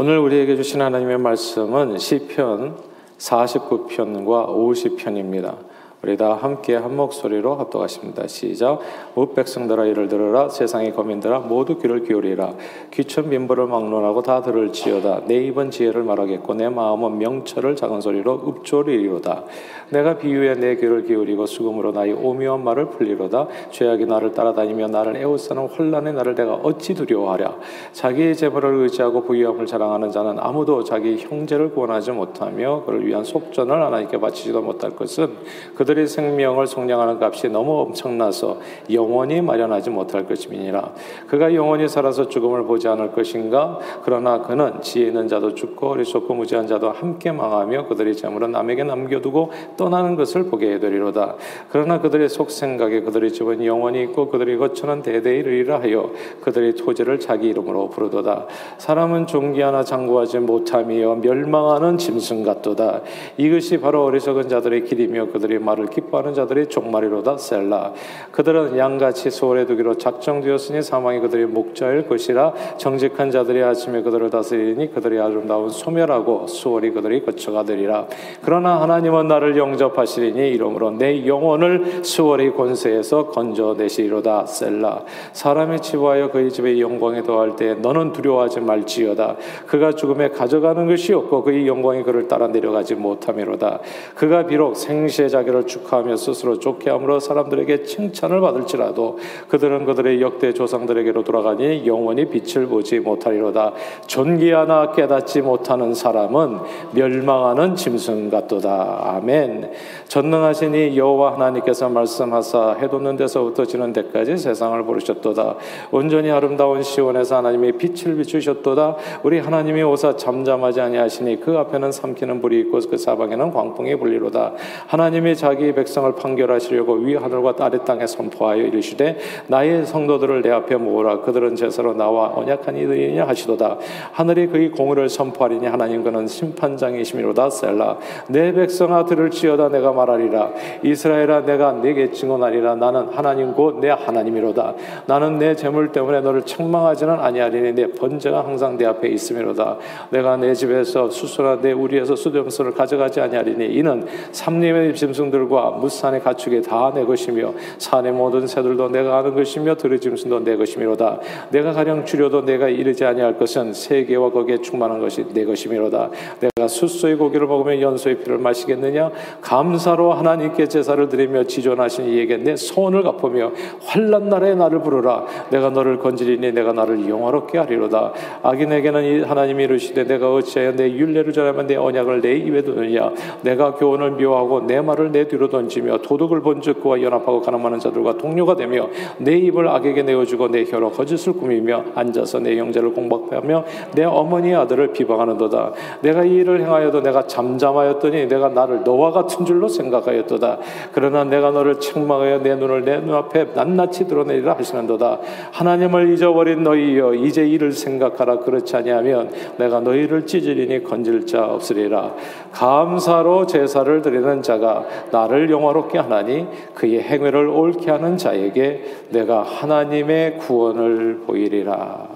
오늘 우리에게 주신 하나님의 말씀은 시편 49편과 50편입니다. 우리 다 함께 한 목소리로 합독하십니다. 시작. 무 백성들아 이를 들으라. 세상의 거민들아 모두 귀를 기울이라. 귀천 빈부를 막론하고 다 들을지어다. 내 입은 지혜를 말하겠고 내 마음은 명철을 작은 소리로 읍조리리로다. 내가 비유에 내 귀를 기울이고 수금으로 나의 오묘한 말을 풀리로다. 죄악이 나를 따라다니며 나를 애워싸는 혼란의 나를 내가 어찌 두려워하랴. 자기의 재물을 의지하고 부유함을 자랑하는 자는 아무도 자기 형제를 구원하지 못하며 그를 위한 속전을 하나님께 바치지도 못할 것은 그 그들의 생명을 속량하는 값이 너무 엄청나서 영원히 마련하지 못할 것임이니라. 그가 영원히 살아서 죽음을 보지 않을 것인가? 그러나 그는 지혜 있는 자도 죽고 어리석고 무지한 자도 함께 망하며 그들의 재물은 남에게 남겨두고 떠나는 것을 보게 해드리로다. 그러나 그들의 속 생각에 그들의 집은 영원히 있고 그들의 거처는 대대에 이르리라 하여 그들의 토지를 자기 이름으로 부르도다. 사람은 종기 하나 장구하지 못하며 멸망하는 짐승 같도다. 이것이 바로 어리석은 자들의 길이며 그들의 말 말을 기뻐하는 자들의 종말이로다 셀라. 그들은 양같이 소홀해 두기로 작정되었으니 사망이 그들의 목자일 것이라 정직한 자들이 아침에 그들을 다스리니 그들이 아름다운 소멸하고 수월이 그들이 거처가 되리라. 그러나 하나님은 나를 영접하시리니 이러므로 내 영혼을 수월의 권세에서 건져내시리로다 셀라. 사람이 치부하여 그의 집에 영광에 더할 때 너는 두려워하지 말지어다. 그가 죽음에 가져가는 것이 없고 그의 영광이 그를 따라 내려가지 못함이로다. 그가 비록 생시의 자기를 축하하며 스스로 좋게 함으로 사람들에게 칭찬을 받을지라도 그들은 그들의 역대 조상들에게로 돌아가니 영원히 빛을 보지 못하리로다. 존귀하나 깨닫지 못하는 사람은 멸망하는 짐승 같도다. 아멘. 전능하시니 여호와 하나님께서 말씀하사 해돋는 데서부터 지는 데까지 세상을 부르셨도다. 온전히 아름다운 시온에서 하나님이 빛을 비추셨도다. 우리 하나님이 오사 잠잠하지 아니하시니 그 앞에는 삼키는 불이 있고 그 사방에는 광풍이 불리로다. 하나님이 자기 백성을 판결하시려고 위 하늘과 아래 땅에 선포하여 이르시되 나의 성도들을 내 앞에 모으라. 그들은 제사로 나와 언약한 이들이냐 하시도다. 하늘이 그의 공의를 선포하리니 하나님 그는 심판장이시미로다. 셀라. 내 백성아 들을지어다 내가 말하리라. 이스라엘아 내가 내게 증언하리라. 나는 하나님 곧 내 하나님이로다. 나는 내 재물 때문에 너를 책망하지는 아니하리니 내 번제가 항상 내 앞에 있음이로다. 내가 내 집에서 수수나 내 우리에서 수렴수를 가져가지 아니하리니 이는 삼림의 짐승들 들과 무산의 가축이 다내 것이며 산의 모든 새들도 내가 아는 것이며 들의 짐승도 내 것이미로다. 내가 가령 줄여도 내가 이르지 아니할 것은 세계와 거기에 충만한 것이 내 것이미로다. 내가 숫소의 고기를 먹으며 연소의 피를 마시겠느냐? 감사로 하나님께 제사를 드리며 지존하신 이에게 내 소원을 갚으며 환란 날에 나를 부르라. 내가 너를 건지리니 내가 나를 영화롭게 하리로다. 악인에게는 하나님이 이르시되 내가 어찌하여 내 윤례를 전하면 내 언약을 내 입에 두느냐? 내가 교훈을 미워하고 내 말을 내 뒤로 던지며 도둑을 본즉 그와 연합하고 가늠하는 자들과 동료가 되며 내 입을 악에게 내어주고 내 혀로 거짓을 꾸미며 앉아서 내 형제를 공박하며 내 어머니의 아들을 비방하는도다. 내가 이 일을 행하여도 내가 잠잠하였더니 내가 나를 너와 같은 줄로 생각하였도다. 그러나 내가 너를 책망하여 내 눈을 내 눈앞에 낱낱이 드러내리라 하시는도다. 하나님을 잊어버린 너희여 이제 이를 생각하라. 그렇지 아니하면 내가 너희를 찢으리니 건질 자 없으리라. 감사로 제사를 드리는 자가 나를 영화롭게 하나니 그의 행위를 옳게 하는 자에게 내가 하나님의 구원을 보이리라.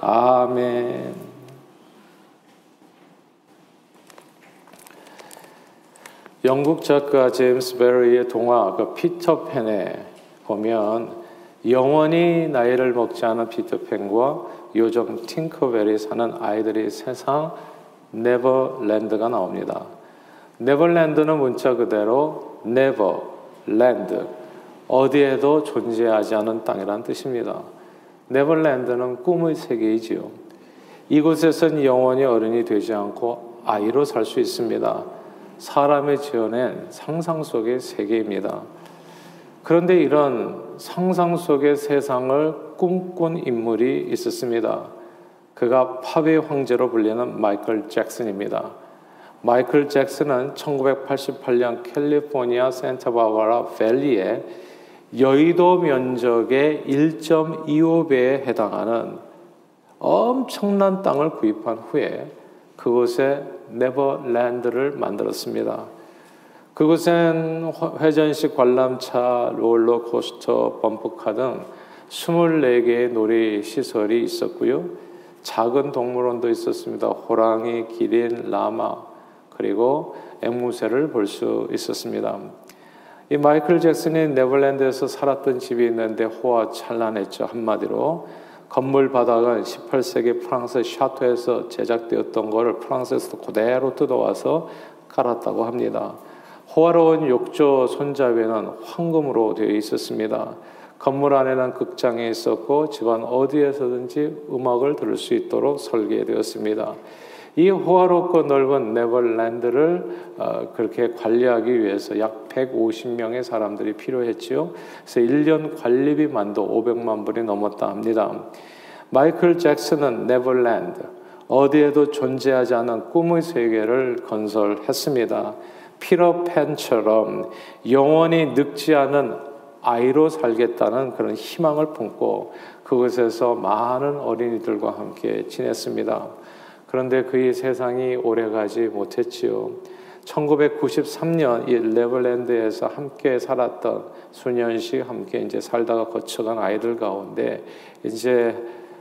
아멘. 영국 작가 제임스 베리의 동화 그 피터팬에 보면 영원히 나이를 먹지 않은 피터팬과 요정 팅커벨이 사는 아이들의 세상 네버랜드가 나옵니다. 네버랜드는 문자 그대로 never land 어디에도 존재하지 않은 땅이란 뜻입니다. 네버랜드는 꿈의 세계이지요. 이곳에선 영원히 어른이 되지 않고 아이로 살 수 있습니다. 사람의 지어낸 상상 속의 세계입니다. 그런데 이런 상상 속의 세상을 꿈꾼 인물이 있었습니다. 그가 팝의 황제로 불리는 마이클 잭슨입니다. 마이클 잭슨은 1988년 캘리포니아 센타바바라 밸리에 여의도 면적의 1.25배에 해당하는 엄청난 땅을 구입한 후에 그곳에 네버랜드를 만들었습니다. 그곳엔 회전식 관람차, 롤러코스터, 범프카 등 24개의 놀이 시설이 있었고요. 작은 동물원도 있었습니다. 호랑이, 기린, 라마 그리고 앵무새를 볼 수 있었습니다. 이 마이클 잭슨이 네덜란드에서 살았던 집이 있는데 호화찬란했죠. 한마디로 건물 바닥은 18세기 프랑스 샤토에서 제작되었던 것을 프랑스에서 그대로 뜯어와서 깔았다고 합니다. 호화로운 욕조 손잡이는 황금으로 되어 있었습니다. 건물 안에는 극장이 있었고 집안 어디에서든지 음악을 들을 수 있도록 설계되었습니다. 이 호화롭고 넓은 네덜란드를 어, 그렇게 관리하기 위해서 약 150명의 사람들이 필요했지요. 그래서 1년 관리비만도 500만 불이 넘었다 합니다. 마이클 잭슨은 네덜란드 어디에도 존재하지 않은 꿈의 세계를 건설했습니다. 피러팬처럼 영원히 늙지 않은 아이로 살겠다는 그런 희망을 품고 그곳에서 많은 어린이들과 함께 지냈습니다. 그런데 그의 세상이 오래가지 못했지요. 1993년 이 레벌랜드에서 함께 살았던 수년씩 함께 이제 살다가 거쳐간 아이들 가운데 이제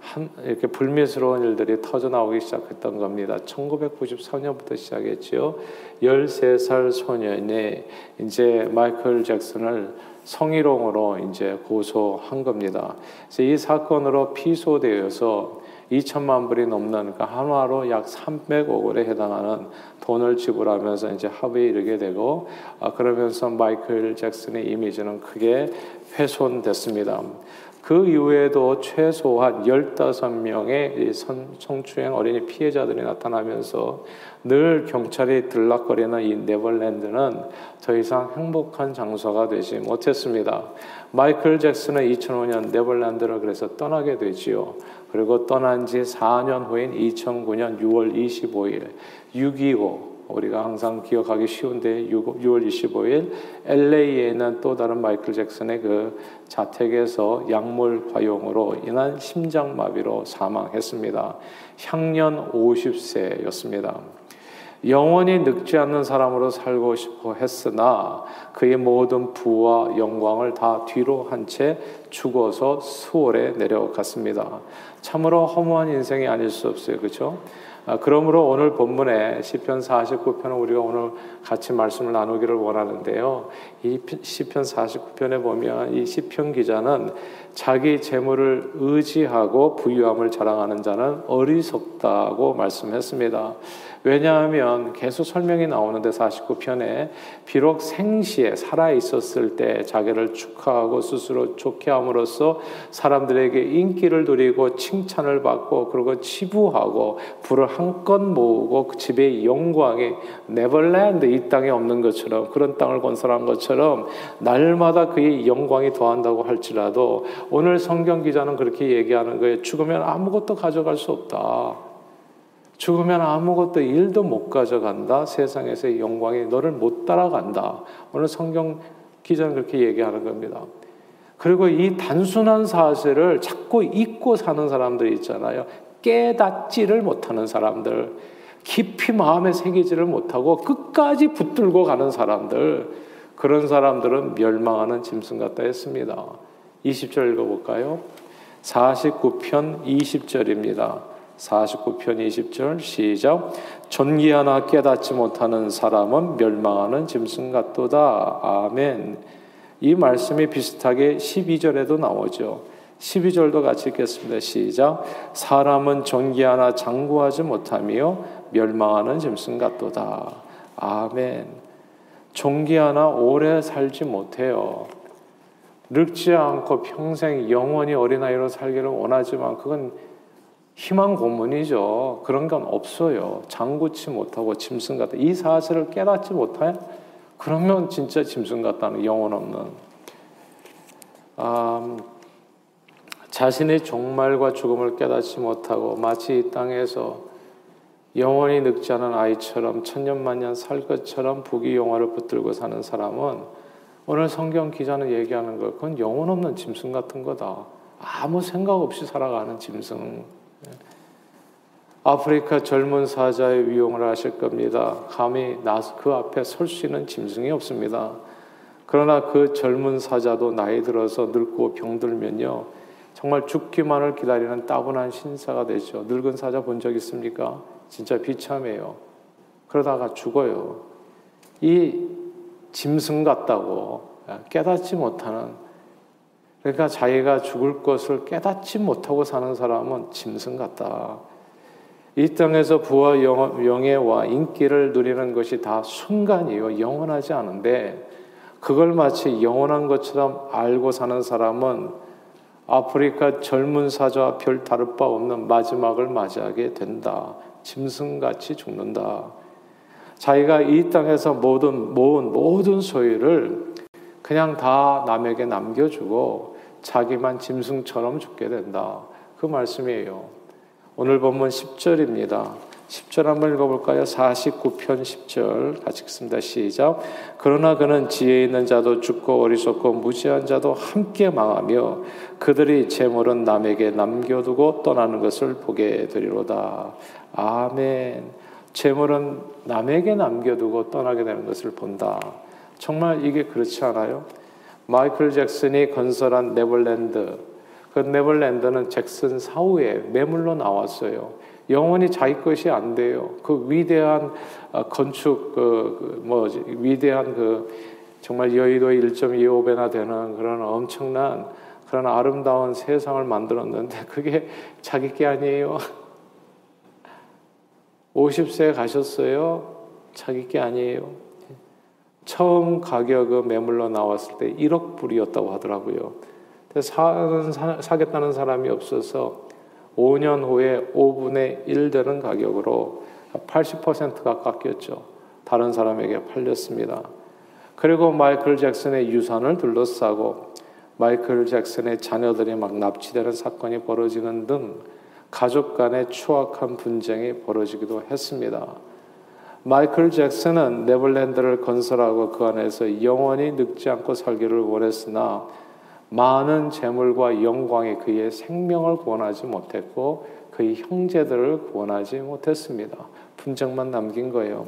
한 이렇게 불미스러운 일들이 터져 나오기 시작했던 겁니다. 1994년부터 시작했지요. 13살 소년이 이제 마이클 잭슨을 성희롱으로 이제 고소한 겁니다. 이 사건으로 피소되어서 2천만 불이 넘는 그러니까 한화로 약 300억 원에 해당하는 돈을 지불하면서 이제 합의에 이르게 되고 아, 그러면서 마이클 잭슨의 이미지는 크게 훼손됐습니다. 그 이후에도 최소한 15명의 성추행 어린이 피해자들이 나타나면서 늘 경찰이 들락거리는 이 네덜란드는 더 이상 행복한 장소가 되지 못했습니다. 마이클 잭슨은 2005년 네덜란드를 그래서 떠나게 되지요. 그리고 떠난 지 4년 후인 2009년 6월 25일 6.25 우리가 항상 기억하기 쉬운데 6 월 25일 LA에 있는 또 다른 마이클 잭슨의 그 자택에서 약물 과용으로 인한 심장마비로 사망했습니다. 향년 50세였습니다. 영원히 늙지 않는 사람으로 살고 싶어 했으나 그의 모든 부와 영광을 다 뒤로 한 채 죽어서 수월에 내려갔습니다. 참으로 허무한 인생이 아닐 수 없어요. 그렇죠? 아, 그러므로 오늘 본문에 시편 49편을 우리가 오늘 같이 말씀을 나누기를 원하는데요. 이 시편 49편에 보면 이 시편 기자는 자기 재물을 의지하고 부유함을 자랑하는 자는 어리석다고 말씀했습니다. 왜냐하면 계속 설명이 나오는데 49편에 비록 생시에 살아 있었을 때 자기를 축하하고 스스로 좋게 함으로써 사람들에게 인기를 누리고 칭찬을 받고 그리고 치부하고 부를 한껏 모으고 그 집의 영광이 네벌랜드 이 땅에 없는 것처럼 그런 땅을 건설한 것처럼 날마다 그의 영광이 더한다고 할지라도 오늘 성경 기자는 그렇게 얘기하는 거예요. 죽으면 아무것도 가져갈 수 없다. 죽으면 아무것도 일도 못 가져간다. 세상에서의 영광이 너를 못 따라간다. 오늘 성경 기자는 그렇게 얘기하는 겁니다. 그리고 이 단순한 사실을 자꾸 잊고 사는 사람들이 있잖아요. 깨닫지를 못하는 사람들, 깊이 마음에 새기지를 못하고 끝까지 붙들고 가는 사람들, 그런 사람들은 멸망하는 짐승 같다 했습니다. 20절 읽어볼까요? 49편 20절입니다. 49편 20절 시작 존귀하나 깨닫지 못하는 사람은 멸망하는 짐승 같도다. 아멘. 이 말씀이 비슷하게 12절에도 나오죠. 12절도 같이 읽겠습니다. 시작. 사람은 존귀하나 장구하지 못하며 멸망하는 짐승 같도다. 아멘. 존귀하나 오래 살지 못해요. 늙지 않고 평생 영원히 어린아이로 살기를 원하지만 그건 희망 고문이죠. 그런 건 없어요. 장구치 못하고 짐승 같다. 이 사실을 깨닫지 못해? 그러면 진짜 짐승 같다는 영혼 없는. 아, 자신의 종말과 죽음을 깨닫지 못하고 마치 이 땅에서 영원히 늙지 않은 아이처럼 천년만년 살 것처럼 부귀영화를 붙들고 사는 사람은 오늘 성경 기자는 얘기하는 거 그건 영혼 없는 짐승 같은 거다. 아무 생각 없이 살아가는 짐승. 아프리카 젊은 사자의 위용을 하실 겁니다. 감히 그 앞에 설 수 있는 짐승이 없습니다. 그러나 그 젊은 사자도 나이 들어서 늙고 병들면요. 정말 죽기만을 기다리는 따분한 신사가 되죠. 늙은 사자 본 적 있습니까? 진짜 비참해요. 그러다가 죽어요. 이 짐승 같다고 깨닫지 못하는 그러니까 자기가 죽을 것을 깨닫지 못하고 사는 사람은 짐승 같다. 이 땅에서 부와 영예와 인기를 누리는 것이 다 순간이요. 영원하지 않은데 그걸 마치 영원한 것처럼 알고 사는 사람은 아프리카 젊은 사자와 별 다를 바 없는 마지막을 맞이하게 된다. 짐승같이 죽는다. 자기가 이 땅에서 모든 모은 모든 소유를 그냥 다 남에게 남겨주고 자기만 짐승처럼 죽게 된다. 그 말씀이에요. 오늘 본문 10절입니다. 10절 한번 읽어볼까요? 49편 10절 같이 읽습니다. 시작. 그러나 그는 지혜 있는 자도 죽고 어리석고 무지한 자도 함께 망하며 그들이 재물은 남에게 남겨두고 떠나는 것을 보게 되리로다. 아멘. 재물은 남에게 남겨두고 떠나게 되는 것을 본다. 정말 이게 그렇지 않아요? 마이클 잭슨이 건설한 네벌랜드 그 네벌랜드는 잭슨 사후에 매물로 나왔어요. 영원히 자기 것이 안 돼요. 그 위대한 어, 건축, 그, 그 뭐지, 위대한 그 정말 여의도 1.25배나 되는 그런 엄청난 그런 아름다운 세상을 만들었는데 그게 자기 게 아니에요. 50세 가셨어요? 자기 게 아니에요. 처음 가격은 매물로 나왔을 때 1억 불이었다고 하더라고요. 사는, 사 겠다는 사람이 없어서 5년 후에 5분의 1 되는 가격으로 80%가 깎였죠. 다른 사람에게 팔렸습니다. 그리고 마이클 잭슨의 유산을 둘러싸고 마이클 잭슨의 자녀들이 막 납치되는 사건이 벌어지는 등 가족 간의 추악한 분쟁이 벌어지기도 했습니다. 마이클 잭슨은 네벌랜드를 건설하고 그 안에서 영원히 늙지 않고 살기를 원했으나 많은 재물과 영광이 그의 생명을 구원하지 못했고 그의 형제들을 구원하지 못했습니다. 분쟁만 남긴 거예요.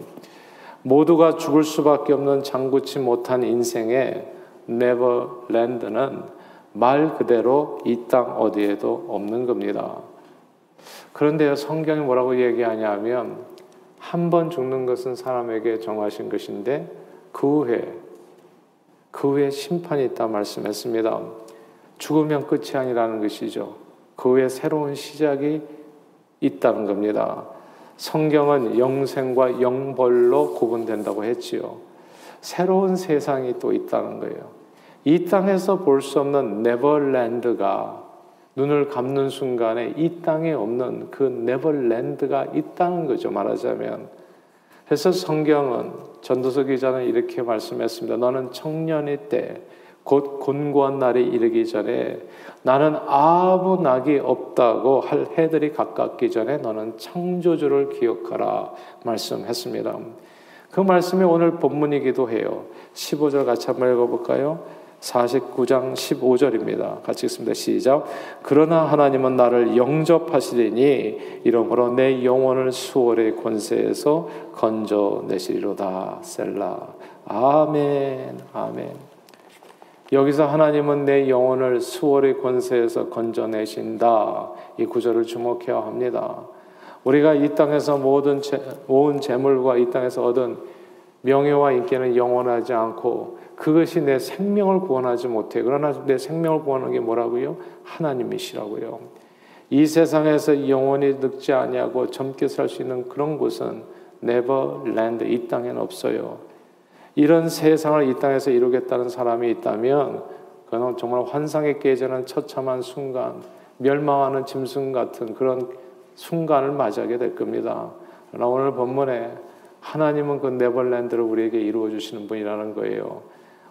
모두가 죽을 수밖에 없는 장구치 못한 인생의 네버랜드는 말 그대로 이 땅 어디에도 없는 겁니다. 그런데요, 성경이 뭐라고 얘기하냐면 한 번 죽는 것은 사람에게 정하신 것인데 그 후에 그 후에 심판이 있다 말씀했습니다. 죽으면 끝이 아니라는 것이죠. 그 후에 새로운 시작이 있다는 겁니다. 성경은 영생과 영벌로 구분된다고 했지요. 새로운 세상이 또 있다는 거예요. 이 땅에서 볼 수 없는 네버랜드가 눈을 감는 순간에 이 땅에 없는 그 네버랜드가 있다는 거죠. 말하자면 그래서 성경은 전도서 기자는 이렇게 말씀했습니다. 너는 청년의 때, 곧 곤고한 날이 이르기 전에 나는 아무 낙이 없다고 할 해들이 가깝기 전에 너는 창조주를 기억하라 말씀했습니다. 그 말씀이 오늘 본문이기도 해요. 15절 같이 한번 읽어볼까요? 49장 15절입니다. 같이 읽습니다. 시작. 그러나 하나님은 나를 영접하시리니 이러므로 내 영혼을 수월의 권세에서 건져내시리로다. 셀라. 아멘. 아멘. 여기서 하나님은 내 영혼을 수월의 권세에서 건져내신다. 이 구절을 주목해야 합니다. 우리가 이 땅에서 모든 재, 모은 재물과 이 땅에서 얻은 명예와 인기는 영원하지 않고 그것이 내 생명을 구원하지 못해. 그러나 내 생명을 구원하는 게 뭐라고요? 하나님이시라고요. 이 세상에서 영원히 늙지 아니하고 젊게 살 수 있는 그런 곳은 네버랜드 이 땅에는 없어요. 이런 세상을 이 땅에서 이루겠다는 사람이 있다면 그는 정말 환상에 깨지는 처참한 순간, 멸망하는 짐승 같은 그런 순간을 맞이하게 될 겁니다. 그러나 오늘 본문에 하나님은 그 네버랜드를 우리에게 이루어 주시는 분이라는 거예요.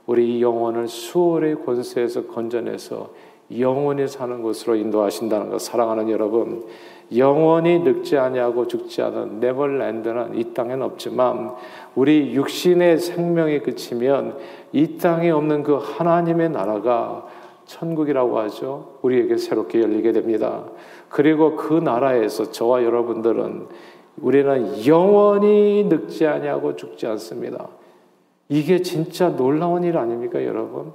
우리 영혼을 수월의 권세에서 건져내서 영원히 사는 곳으로 인도하신다는 것 사랑하는 여러분 영원히 늙지 아니하고 죽지 않은 네벌랜드는 이 땅엔 없지만 우리 육신의 생명이 그치면 이 땅에 없는 그 하나님의 나라가 천국이라고 하죠. 우리에게 새롭게 열리게 됩니다. 그리고 그 나라에서 저와 여러분들은 우리는 영원히 늙지 아니하고 죽지 않습니다. 이게 진짜 놀라운 일 아닙니까, 여러분?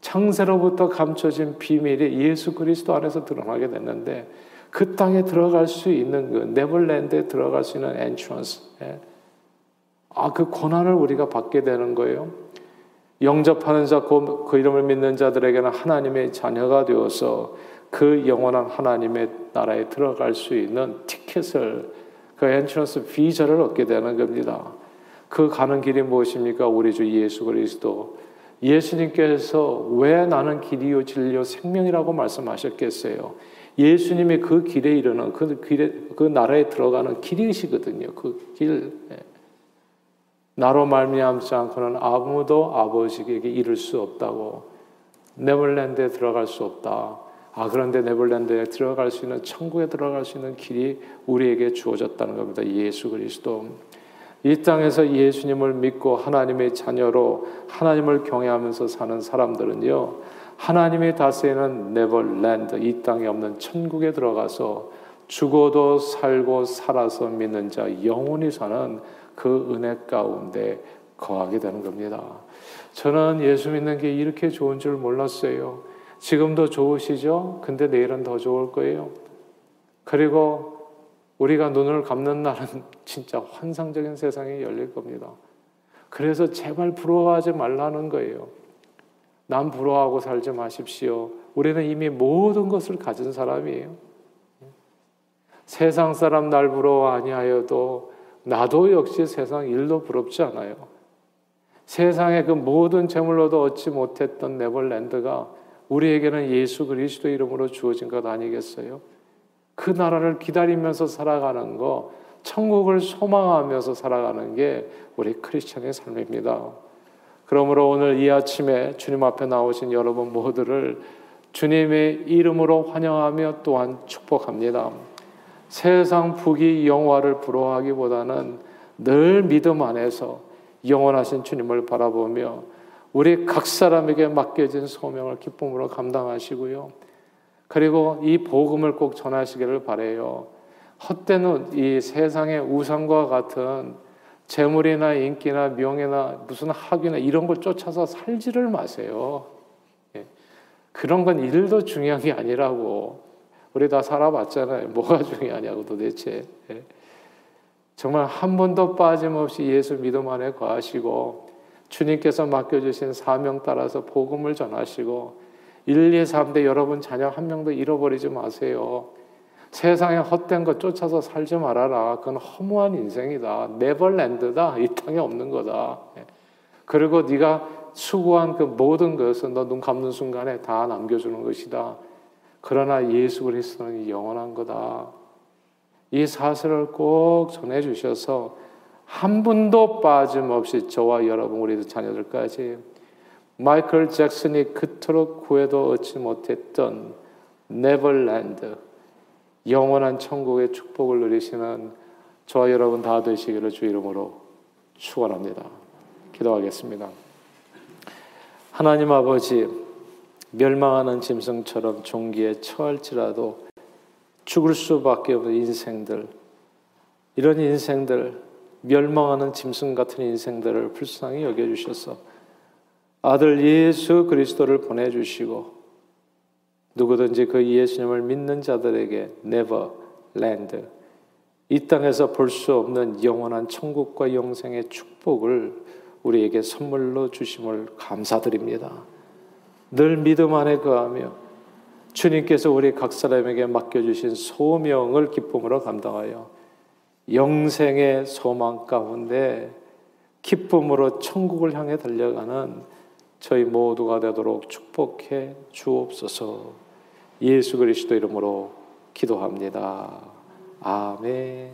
창세로부터 감춰진 비밀이 예수 그리스도 안에서 드러나게 됐는데 그 땅에 들어갈 수 있는 그 네벌랜드에 들어갈 수 있는 엔트런스 예. 아 그 고난을 우리가 받게 되는 거예요. 영접하는 자, 그, 그 이름을 믿는 자들에게는 하나님의 자녀가 되어서 그 영원한 하나님의 나라에 들어갈 수 있는 티켓을 그 엔트런스 비자를 얻게 되는 겁니다. 그 가는 길이 무엇입니까? 우리 주 예수 그리스도. 예수님께서 왜 나는 길이요 진리요 생명이라고 말씀하셨겠어요? 예수님이 그 길에 이르는 그 길에 그 나라에 들어가는 길이시거든요. 그 길. 예. 나로 말미암지 않고는 아무도 아버지에게 이를 수 없다고 네벌랜드에 들어갈 수 없다. 아 그런데 네벌랜드에 들어갈 수 있는 천국에 들어갈 수 있는 길이 우리에게 주어졌다는 겁니다. 예수 그리스도. 이 땅에서 예수님을 믿고 하나님의 자녀로 하나님을 경외하면서 사는 사람들은요. 하나님이 다스리는 네벌랜드 이 땅에 없는 천국에 들어가서 죽어도 살고 살아서 믿는 자 영원히 사는 그 은혜 가운데 거하게 되는 겁니다. 저는 예수 믿는 게 이렇게 좋은 줄 몰랐어요. 지금도 좋으시죠? 근데 내일은 더 좋을 거예요. 그리고 우리가 눈을 감는 날은 진짜 환상적인 세상이 열릴 겁니다. 그래서 제발 부러워하지 말라는 거예요. 남 부러워하고 살지 마십시오. 우리는 이미 모든 것을 가진 사람이에요. 세상 사람 날 부러워 아니하여도 나도 역시 세상 일도 부럽지 않아요. 세상의 그 모든 재물로도 얻지 못했던 네벌랜드가 우리에게는 예수 그리스도 이름으로 주어진 것 아니겠어요? 그 나라를 기다리면서 살아가는 거, 천국을 소망하면서 살아가는 게 우리 크리스천의 삶입니다. 그러므로 오늘 이 아침에 주님 앞에 나오신 여러분 모두를 주님의 이름으로 환영하며 또한 축복합니다. 세상 부귀 영화를 부러워하기보다는 늘 믿음 안에서 영원하신 주님을 바라보며 우리 각 사람에게 맡겨진 소명을 기쁨으로 감당하시고요. 그리고 이 복음을 꼭 전하시기를 바래요. 헛되는 이 세상의 우상과 같은 재물이나 인기나 명예나 무슨 학위나 이런 걸 쫓아서 살지를 마세요. 예. 그런 건 일도 중요한 게 아니라고. 우리 다 살아봤잖아요. 뭐가 중요하냐고 도대체. 예. 정말 한 번도 빠짐없이 예수 믿음 안에 거하시고 주님께서 맡겨주신 사명 따라서 복음을 전하시고 1, 2, 3대 여러분 자녀 한 명도 잃어버리지 마세요. 세상에 헛된 것 쫓아서 살지 말아라. 그건 허무한 인생이다. 네벌랜드다. 이 땅에 없는 거다. 예. 그리고 네가 수고한 그 모든 것은 너 눈 감는 순간에 다 남겨주는 것이다. 그러나 예수 그리스도는 영원한 거다. 이 사실을 꼭 전해 주셔서 한 분도 빠짐없이 저와 여러분 우리 자녀들까지 마이클 잭슨이 그토록 구해도 얻지 못했던 네벌랜드 영원한 천국의 축복을 누리시는 저와 여러분 다 되시기를 주 이름으로 축원합니다. 기도하겠습니다. 하나님 아버지 멸망하는 짐승처럼 종기에 처할지라도 죽을 수밖에 없는 인생들, 이런 인생들, 멸망하는 짐승 같은 인생들을 불쌍히 여겨주셔서 아들 예수 그리스도를 보내주시고 누구든지 그 예수님을 믿는 자들에게 land, 이 땅에서 볼 수 없는 영원한 천국과 영생의 축복을 우리에게 선물로 주심을 감사드립니다. 늘 믿음 안에 거하며 주님께서 우리 각 사람에게 맡겨주신 소명을 기쁨으로 감당하여 영생의 소망 가운데 기쁨으로 천국을 향해 달려가는 저희 모두가 되도록 축복해 주옵소서 예수 그리스도 이름으로 기도합니다. 아멘.